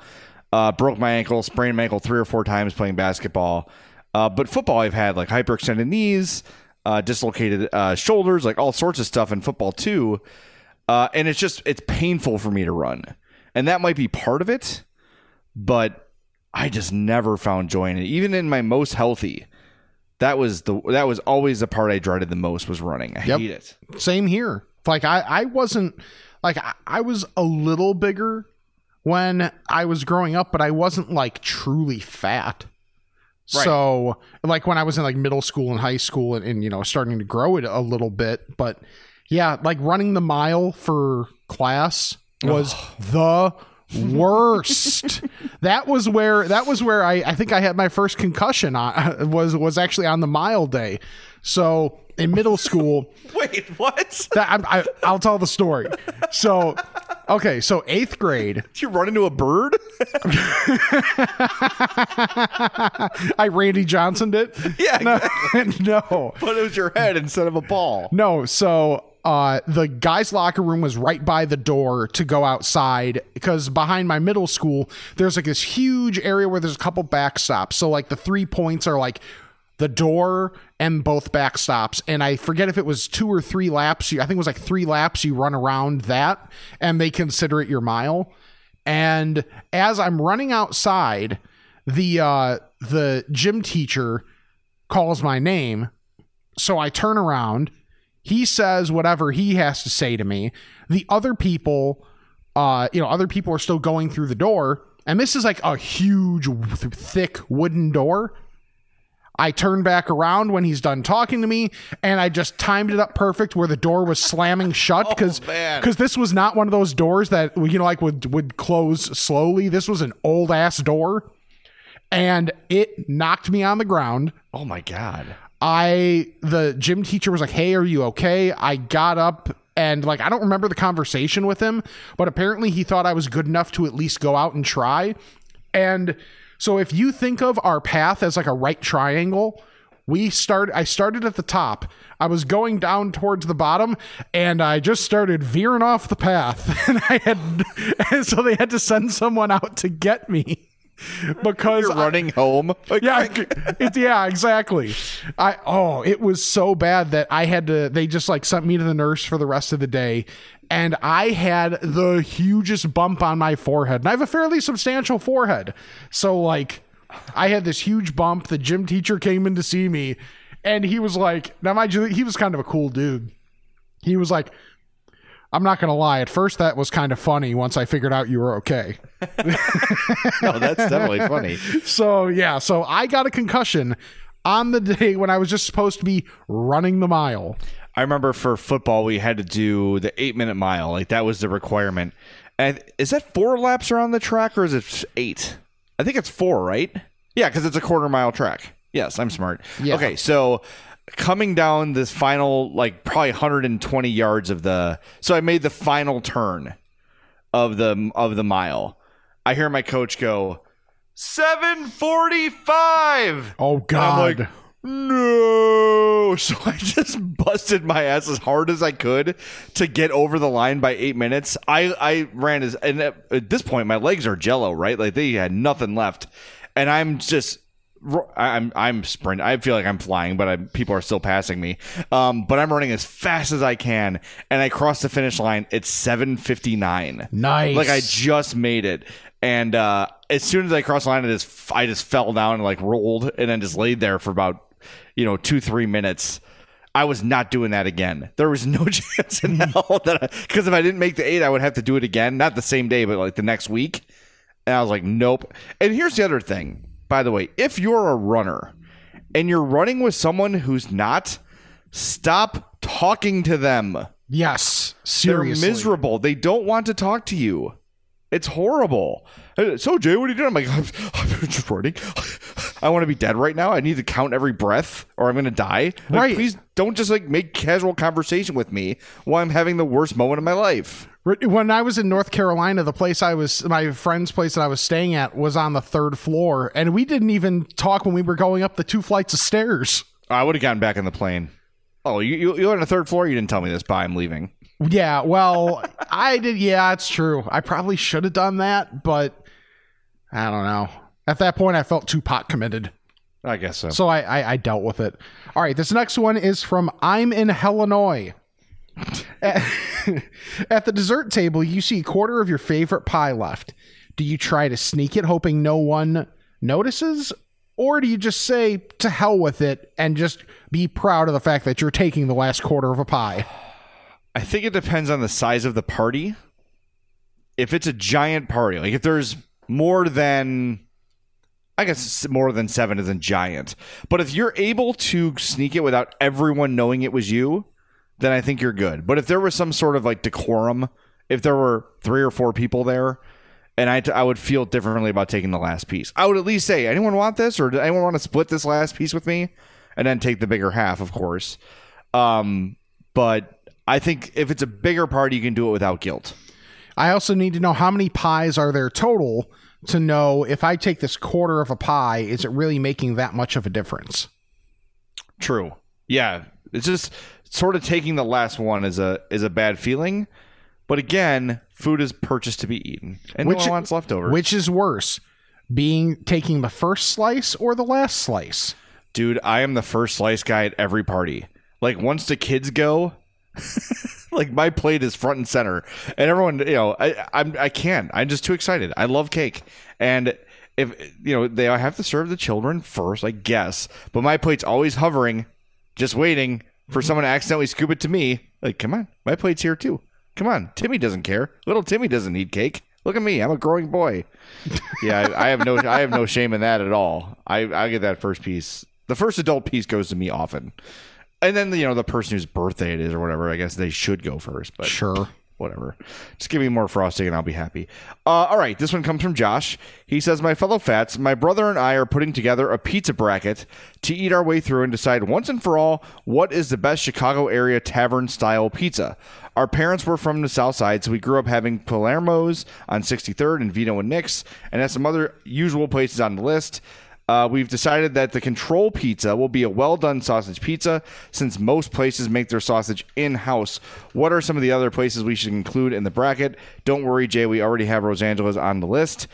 Uh, broke my ankle, sprained my ankle three or four times playing basketball. Uh, but football, I've had like hyperextended knees, uh, dislocated uh, shoulders, like all sorts of stuff in football too. Uh, and it's just it's painful for me to run, and that might be part of it. But I just never found joy in it. Even in my most healthy, that was the that was always the part I dreaded the most was running. I Yep. hate it. Same here. Like I, I wasn't like I, I was a little bigger when I was growing up, but I wasn't like truly fat. Right. So like when I was in like middle school and high school and, and you know starting to grow it a little bit, but yeah, like running the mile for class was the worst. that was where that was where I, I think I had my first concussion on was was actually on the mile day. So in middle school, Wait, what? that I'm, I, I'll tell the story. So, okay, so eighth grade, Did you run into a bird? I Randy Johnson did. Yeah, no, no, but it was your head instead of a ball. no. So, uh, the guys' locker room was right by the door to go outside because behind my middle school, there's like this huge area where there's a couple backstops. So, like the three points are like the door and both backstops. And I forget if it was two or three laps. I think it was like three laps you run around that, and they consider it your mile. And as I'm running outside, the uh, the gym teacher calls my name. So I turn around. He says whatever he has to say to me. The other people, uh, you know, other people are still going through the door, and this is like a huge, th- thick wooden door. I turn back around when he's done talking to me, and I just timed it up perfect where the door was slamming shut because because this was not one of those doors that you know like would would close slowly. This was an old ass door, and it knocked me on the ground. Oh my god. I the gym teacher was like, "Hey, are you okay?" I got up and like I don't remember the conversation with him, but apparently he thought I was good enough to at least go out and try. And so if you think of our path as like a right triangle, we start I started at the top. I was going down towards the bottom and I just started veering off the path and I had and so they had to send someone out to get me because You're I- running home. Like, yeah, it, yeah, exactly. I oh, it was so bad that I had to. They just like sent me to the nurse for the rest of the day, and I had the hugest bump on my forehead, and I have a fairly substantial forehead. So like, I had this huge bump. The gym teacher came in to see me, and he was like, "Now, mind you, he was kind of a cool dude. He was like." I'm not gonna lie. At first, that was kind of funny. Once I figured out you were okay. no, that's definitely funny. So yeah, so I got a concussion on the day when I was just supposed to be running the mile. I remember for football we had to do the eight minute mile. Like that was the requirement. And is that four laps around the track or is it eight? I think it's four, right? Yeah, because it's a quarter mile track. Yes, I'm smart. Yeah. Okay, so coming down this final like probably 120 yards of the so I made the final turn of the of the mile. I hear my coach go 745. Oh God! like, no. So I just busted my ass as hard as I could to get over the line by eight minutes. I, I ran as, and at, at this point, my legs are jello, right? Like they had nothing left. And I'm just I'm I'm sprint. I feel like I'm flying, but I, people are still passing me. Um, but I'm running as fast as I can, and I cross the finish line at 7:59. Nice. Like I just made it, and uh, as soon as I crossed the line, I just I just fell down and like rolled, and then just laid there for about you know two three minutes. I was not doing that again. There was no chance in hell that because if I didn't make the eight, I would have to do it again. Not the same day, but like the next week. And I was like, nope. And here's the other thing, by the way, if you're a runner and you're running with someone who's not, stop talking to them. Yes, seriously. They're miserable. They don't want to talk to you. It's horrible. So Jay, what are you doing? I'm like, I'm, I'm just running. I want to be dead right now. I need to count every breath, or I'm going to die. Like, Right. Please don't just like make casual conversation with me while I'm having the worst moment of my life. When I was in North Carolina, the place I was, my friend's place that I was staying at was on the third floor, and we didn't even talk when we were going up the two flights of stairs. I would have gotten back in the plane. Oh, you you you're on the third floor. You didn't tell me this. Bye. I'm leaving. Yeah, well, I did. Yeah, it's true. I probably should have done that, but I don't know. At that point, I felt too pot committed. I guess so. So I, I, I dealt with it. All right, this next one is from I'm in Illinois. At, the dessert table, you see a quarter of your favorite pie left. Do you try to sneak it, hoping no one notices? Or do you just say, to hell with it, and just be proud of the fact that you're taking the last quarter of a pie? I think it depends on the size of the party. If it's a giant party, like if there's more than, I guess more than seven isn't giant, but if you're able to sneak it without everyone knowing it was you, then I think you're good. But if there was some sort of like decorum, if there were three or four people there, and I, I would feel differently about taking the last piece. I would at least say, anyone want this, or does anyone want to split this last piece with me, and then take the bigger half, of course. Um, but I think if it's a bigger party, you can do it without guilt. I also need to know how many pies are there total to know if I take this quarter of a pie, is it really making that much of a difference? True. Yeah, it's just sort of taking the last one is a is a bad feeling. But again, food is purchased to be eaten, and no one wants leftovers. Which is worse, being taking the first slice or the last slice? Dude, I am the first slice guy at every party. Like once the kids go, like my plate is front and center, and everyone, you know, I I'm I can't. I'm just too excited. I love cake, and if you know they have to serve the children first, I guess. But my plate's always hovering, just waiting for someone to accidentally scoop it to me. Like, come on, my plate's here too. Come on, Timmy doesn't care. Little Timmy doesn't need cake. Look at me, I'm a growing boy. yeah, I, I have no I have no shame in that at all. I I get that first piece. The first adult piece goes to me often, and then you know the person whose birthday it is or whatever. I guess they should go first, but Sure. Whatever. Just give me more frosting and I'll be happy. Uh, all right, this one comes from Josh. He says, My fellow fats, my brother and I are putting together a pizza bracket to eat our way through and decide once and for all what is the best Chicago area tavern style pizza. Our parents were from the South Side, so we grew up having Palermo's on 63rd and Vito and Nick's, and has some other usual places on the list. Uh, we've decided that the control pizza will be a well done sausage pizza since most places make their sausage in house. What are some of the other places we should include in the bracket? Don't worry, Jay, we already have Rosangela's on the list.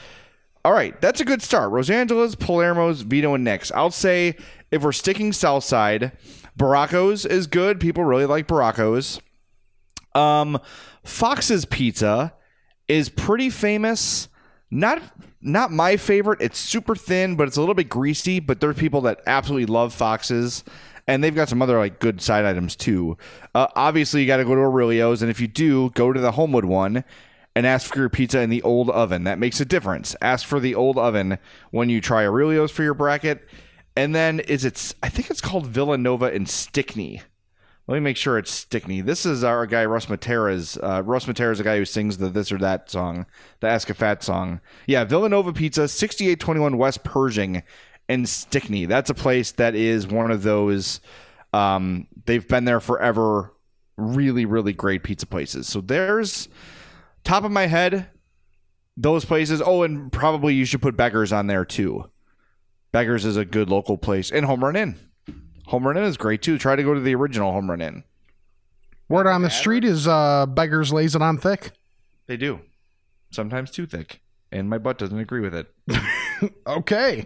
All right, that's a good start. Rosangela's, Palermo's, Vito, and Nick's. I'll say if we're sticking south side, Barraco's is good. People really like Barraco's. Um, Fox's Pizza is pretty famous. Not not my favorite. It's super thin, but it's a little bit greasy. But there's people that absolutely love Fox's, and they've got some other like good side items too. Uh, obviously, you got to go to Aurelio's, and if you do, go to the Homewood one and ask for your pizza in the old oven. That makes a difference. Ask for the old oven when you try Aurelio's for your bracket. And then is it's I think it's called Villa Nova and Stickney. Let me make sure it's Stickney. This is our guy Russ Matera's. Uh, Russ Matera is the guy who sings the this or that song, the Ask a Fat song. Yeah, Villa Nova Pizza, sixty-eight twenty-one West Pershing, and Stickney. That's a place that is one of those. Um, they've been there forever. Really, really great pizza places. So there's top of my head those places. Oh, and probably you should put Beggars on there too. Beggars is a good local place, and Home Run Inn. Home Run Inn is great too. Try to go to the original Home Run Inn. Word on the street is uh, beggars lays it on thick. They do. Sometimes too thick. And my butt doesn't agree with it. Okay.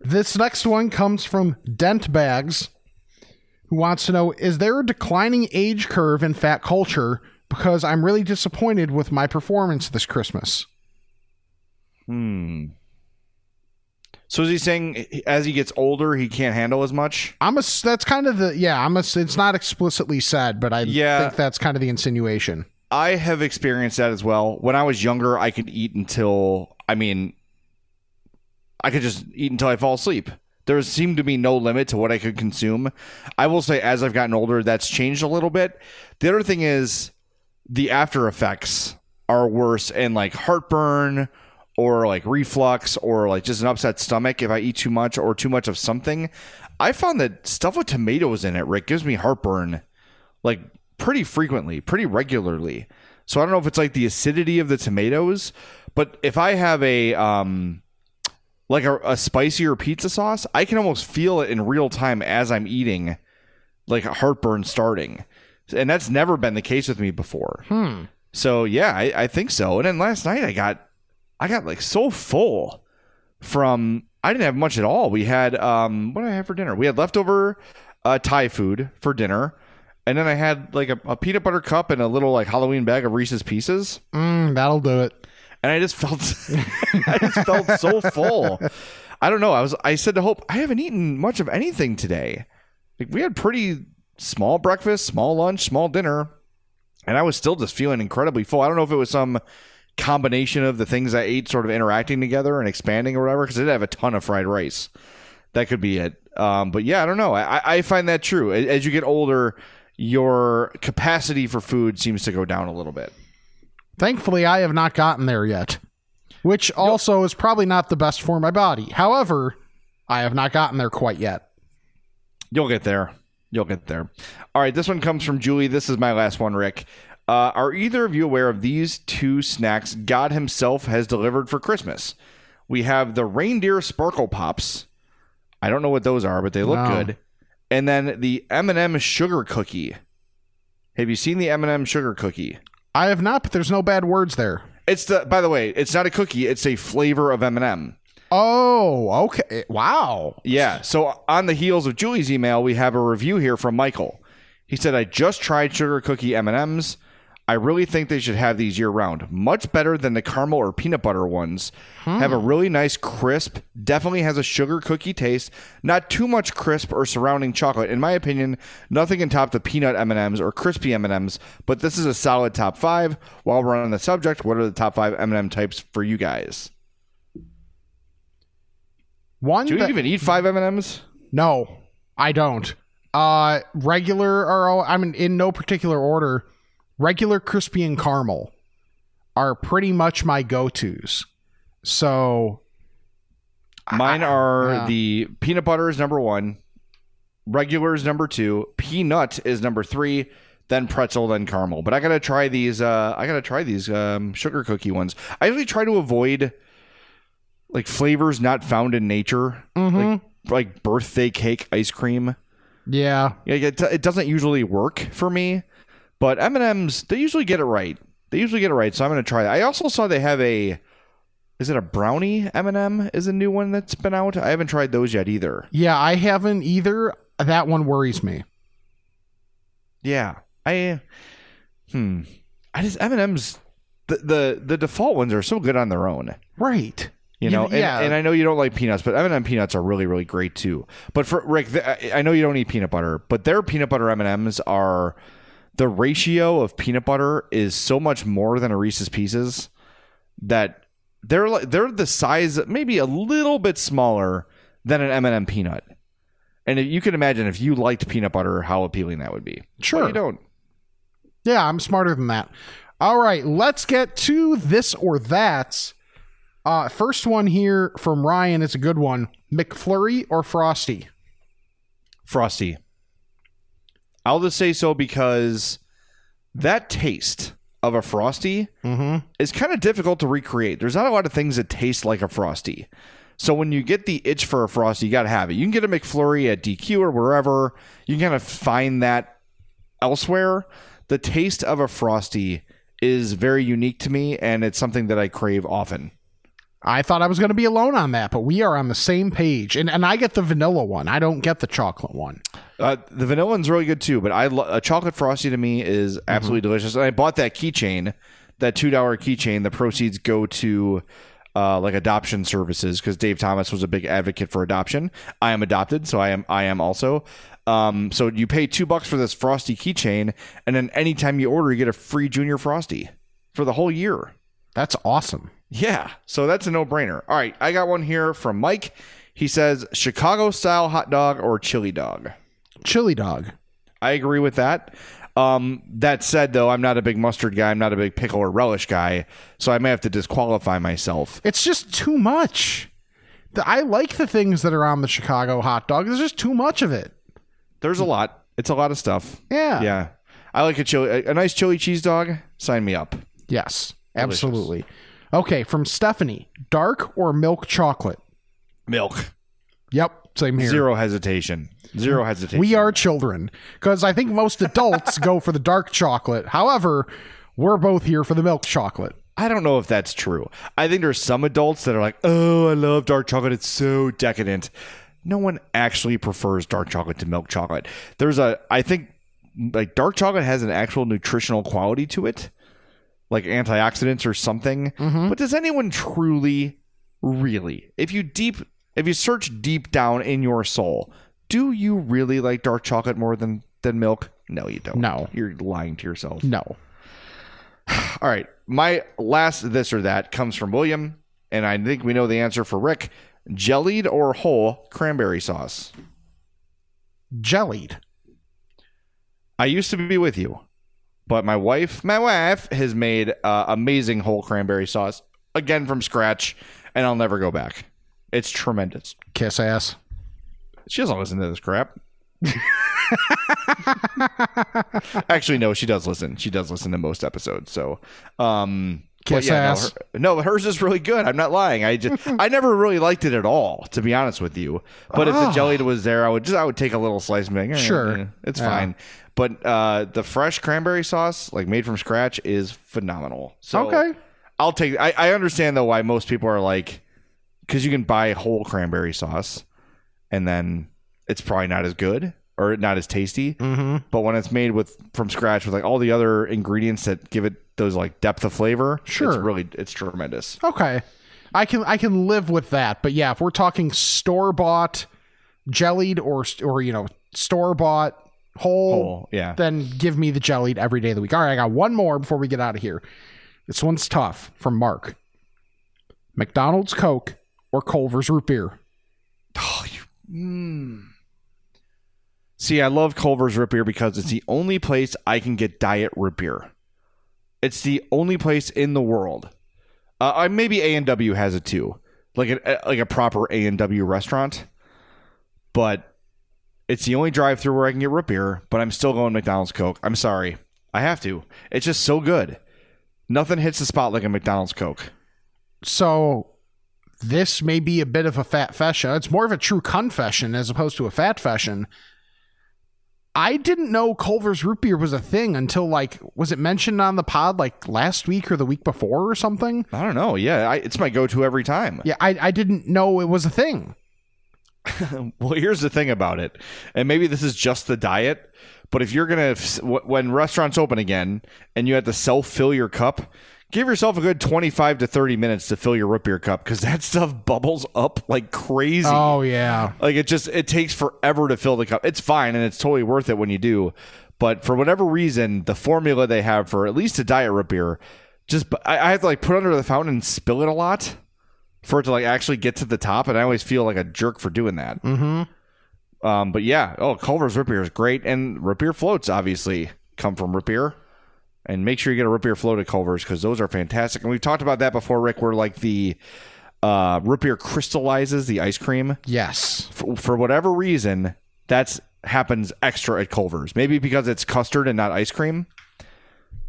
This next one comes from Dent Bags, who wants to know Is there a declining age curve in fat culture? Because I'm really disappointed with my performance this Christmas. Hmm. So is he saying as he gets older, he can't handle as much? I'm a. That's kind of the. Yeah, I'm a. It's not explicitly said, but I Yeah. think that's kind of the insinuation. I have experienced that as well. When I was younger, I could eat until I mean, I could just eat until I fall asleep. There seemed to be no limit to what I could consume. I will say, as I've gotten older, that's changed a little bit. The other thing is, the after effects are worse, and like heartburn, or like reflux, or like just an upset stomach if I eat too much or too much of something. I found that stuff with tomatoes in it, Rick, gives me heartburn like pretty frequently, pretty regularly. So I don't know if it's like the acidity of the tomatoes, but if I have a um like a, a spicier pizza sauce, I can almost feel it in real time as I'm eating, like a heartburn starting. And that's never been the case with me before. Hmm. So yeah, I, I think so. And then last night I got I got like so full from I didn't have much at all. We had um what did I have for dinner? We had leftover uh Thai food for dinner. And then I had like a, a peanut butter cup and a little like Halloween bag of Reese's pieces. Mm, that'll do it. And I just felt I just felt so full. I don't know. I was I said to Hope, I haven't eaten much of anything today. Like we had pretty small breakfast, small lunch, small dinner, and I was still just feeling incredibly full. I don't know if it was some combination of the things I ate sort of interacting together and expanding or whatever, because I did have a ton of fried rice. That could be it. Um, but yeah, I don't know. I, I find that true. As you get older, your capacity for food seems to go down a little bit. Thankfully, I have not gotten there yet, which also is probably not the best for my body. However, I have not gotten there quite yet. You'll get there. You'll get there. All right, this one comes from Julie. This is my last one, Rick. Uh, are either of you aware of these two snacks God Himself has delivered for Christmas? We have the reindeer sparkle pops. I don't know what those are, but they look good. And then the M&M sugar cookie. Have you seen the M&M sugar cookie? I have not, but there's no bad words there. It's the. By the way, it's not a cookie. It's a flavor of M&M. Oh, okay. Wow. Yeah. So on the heels of Julie's email, we have a review here from Michael. He said, "I just tried sugar cookie M and M's. I really think they should have these year round. Much better than the caramel or peanut butter ones. Have a really nice crisp. Definitely has a sugar cookie taste. Not too much crisp or surrounding chocolate. In my opinion, nothing can top the peanut M and M's or crispy M and M's. But this is a solid top five. While we're on the subject, what are the top five M and M types for you guys? One. Do you even eat five M and M's? No, I don't. Uh, regular or all- I mean, in no particular order. Regular crispy and caramel are pretty much my go-tos. So Mine are yeah. the peanut butter is number one, regular is number two, peanut is number three, then pretzel, then caramel. But I gotta try these. Uh, I gotta try these um, sugar cookie ones. I usually try to avoid like flavors not found in nature, like, like birthday cake ice cream. yeah, Yeah, it, it doesn't usually work for me, but M and M's they usually get it right. They usually get it right, so I'm gonna try that. I also saw they have a. Is it a brownie M and m Is a new one that's been out. I haven't tried those yet either. yeah, I haven't either. That one worries me. Yeah, I. Hmm. I just M and M's. The, the the default ones are so good on their own. Right. You know, and, yeah. and I know you don't like peanuts, but M&M peanuts are really, really great too. But for Rick, I know you don't eat peanut butter, but their peanut butter M&Ms are the ratio of peanut butter is so much more than a Reese's Pieces that they're like they're the size, maybe a little bit smaller than an M&M peanut. And if you can imagine if you liked peanut butter, how appealing that would be. But Sure. you don't. Yeah, I'm smarter than that. All right, let's get to this or that. Uh, first one here from Ryan It's a good one. McFlurry or Frosty? Frosty. I'll just say so because that taste of a Frosty mm-hmm. is kind of difficult to recreate. There's not a lot of things that taste like a Frosty. So when you get the itch for a Frosty, you got to have it. You can get a McFlurry at DQ or wherever. You can kind of find that elsewhere. The taste of a Frosty is very unique to me, and it's something that I crave often. I thought I was going to be alone on that, but we are on the same page. And and I get the vanilla one. I don't get the chocolate one. Uh, the vanilla one's really good too, but I lo- a chocolate frosty to me is absolutely delicious. And I bought that keychain, that two dollar keychain. The proceeds go to uh, like adoption services because Dave Thomas was a big advocate for adoption. I am adopted, so I am I am also. Um, so you pay two bucks for this frosty keychain, and then anytime you order, you get a free junior frosty for the whole year. That's awesome. Yeah, so that's a no brainer. All right, I got one here from Mike. He says Chicago style hot dog or chili dog. Chili dog. I agree with that. Um, that said, though, I'm not a big mustard guy. I'm not a big pickle or relish guy, so I may have to disqualify myself. It's just too much. The- I like the things that are on the Chicago hot dog. There's just too much of it. There's a lot. It's a lot of stuff. Yeah. Yeah. I like a chili, a, a nice chili cheese dog. Sign me up. Yes, absolutely. Okay, from Stephanie, dark or milk chocolate? Milk. Yep, same here. Zero hesitation. Zero hesitation. We are children because I think most adults go for the dark chocolate. However, we're both here for the milk chocolate. I don't know if that's true. I think there's some adults that are like, "Oh, I love dark chocolate. It's so decadent." No one actually prefers dark chocolate to milk chocolate. There's a I think like dark chocolate has an actual nutritional quality to it, like antioxidants or something. Mm-hmm. But does anyone truly really, if you deep if you search deep down in your soul, do you really like dark chocolate more than than milk? No, you don't. No. You're lying to yourself. No. All right. My last this or that comes from William, and I think we know the answer for Rick. Jellied or whole cranberry sauce? Jellied. I used to be with you, but my wife, my wife, has made uh, amazing whole cranberry sauce again from scratch, and I'll never go back. It's tremendous. Kiss ass. She doesn't listen to this crap. Actually, no, she does listen. She does listen to most episodes. So, um, Kiss no, ass. her- No, hers is really good. I'm not lying. I just, I never really liked it at all, to be honest with you. But if the jelly was there, I would just, I would take a little slice and be like, eh, Sure. eh, it's Yeah. fine. But uh, the fresh cranberry sauce, like made from scratch, is phenomenal. So Okay. I'll take. I, I understand though why most people are like, because you can buy whole cranberry sauce, and then it's probably not as good or not as tasty. Mm-hmm. But when it's made with from scratch with like all the other ingredients that give it those like depth of flavor, Sure. it's really it's tremendous. Okay. I can I can live with that. But yeah, if we're talking store bought jellied or or you know, store bought whole, Whole, yeah. then give me the jellied every day of the week. All right, I got one more before we get out of here. This one's tough from Mark. McDonald's Coke or Culver's root beer. See, I love Culver's root beer because it's the only place I can get diet root beer. It's the only place in the world. Uh, maybe A and W has it too, like a like a proper A and W restaurant. But it's the only drive-through where I can get root beer. But I'm still going McDonald's Coke. I'm sorry, I have to. It's just so good. Nothing hits the spot like a McDonald's Coke. So this may be a bit of a fat fashion. It's more of a true confession as opposed to a fat fashion. I didn't know Culver's root beer was a thing until like was it mentioned on the pod like last week or the week before or something? I don't know. Yeah, I, it's my go-to every time. Yeah, I, I didn't know it was a thing. Well, here's the thing about it, and maybe this is just the diet, but if you're gonna w- when restaurants open again and you have to self fill your cup, give yourself a good 25 to 30 minutes to fill your root beer cup because that stuff bubbles up like crazy. Oh yeah. Like it just it takes forever to fill the cup. It's fine and it's totally worth it when you do, but for whatever reason, the formula they have for at least a diet root beer, just I, I have to like put under the fountain and spill it a lot for it to like actually get to the top, and I always feel like a jerk for doing that. Mm-hmm. Um, but yeah, oh, Culver's root beer is great, and root beer floats obviously come from root beer. And make sure you get a root beer float at Culver's because those are fantastic. And we've talked about that before, Rick. Where like the uh, root beer crystallizes the ice cream. Yes. For, for whatever reason, that's happens extra at Culver's. Maybe because it's custard and not ice cream.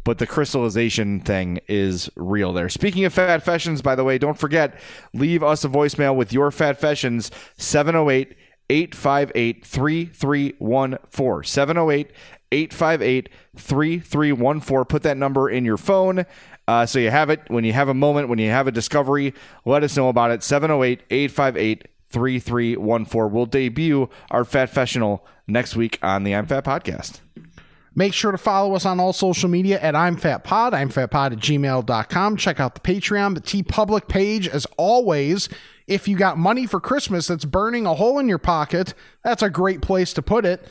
But the crystallization thing is real there. Speaking of fat fashions, by the way, don't forget, leave us a voicemail with your fat fashions 708 858 3314. 708 858 3314. Put that number in your phone Uh, so you have it when you have a moment, when you have a discovery, let us know about it. 708 858 3314. We'll debut our Fat Professional next week on the I'm Fat podcast. Make sure to follow us on all social media at I'm Fat Pod, I'm Fat Pod at gmail.com. Check out the Patreon, the TeePublic page. As always, if you got money for Christmas that's burning a hole in your pocket, that's a great place to put it.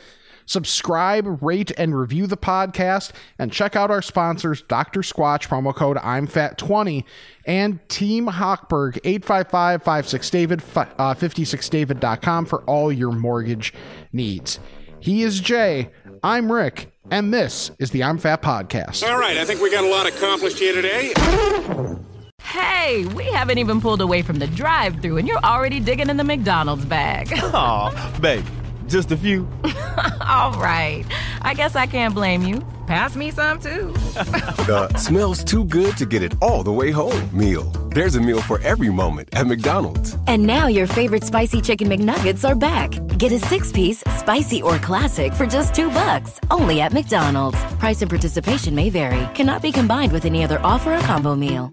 Subscribe, rate, and review the podcast, and check out our sponsors, Dr. Squatch, promo code I'm Fat 20 and Team Hochberg, 855-56-DAVID, uh, 56david.com for all your mortgage needs. He is Jay, I'm Rick, and this is the I'm Fat Podcast. All right, I think we got a lot accomplished here today. Hey, we haven't even pulled away from the drive through and you're already digging in the McDonald's bag. Aw, babe, just a few. All right. I guess I can't blame you. Pass me some too. the smells too good to get it all the way home meal. There's a meal for every moment at McDonald's. And now your favorite spicy chicken McNuggets are back. Get a six piece, spicy or classic for just two bucks. Only at McDonald's. Price and participation may vary. Cannot be combined with any other offer or combo meal.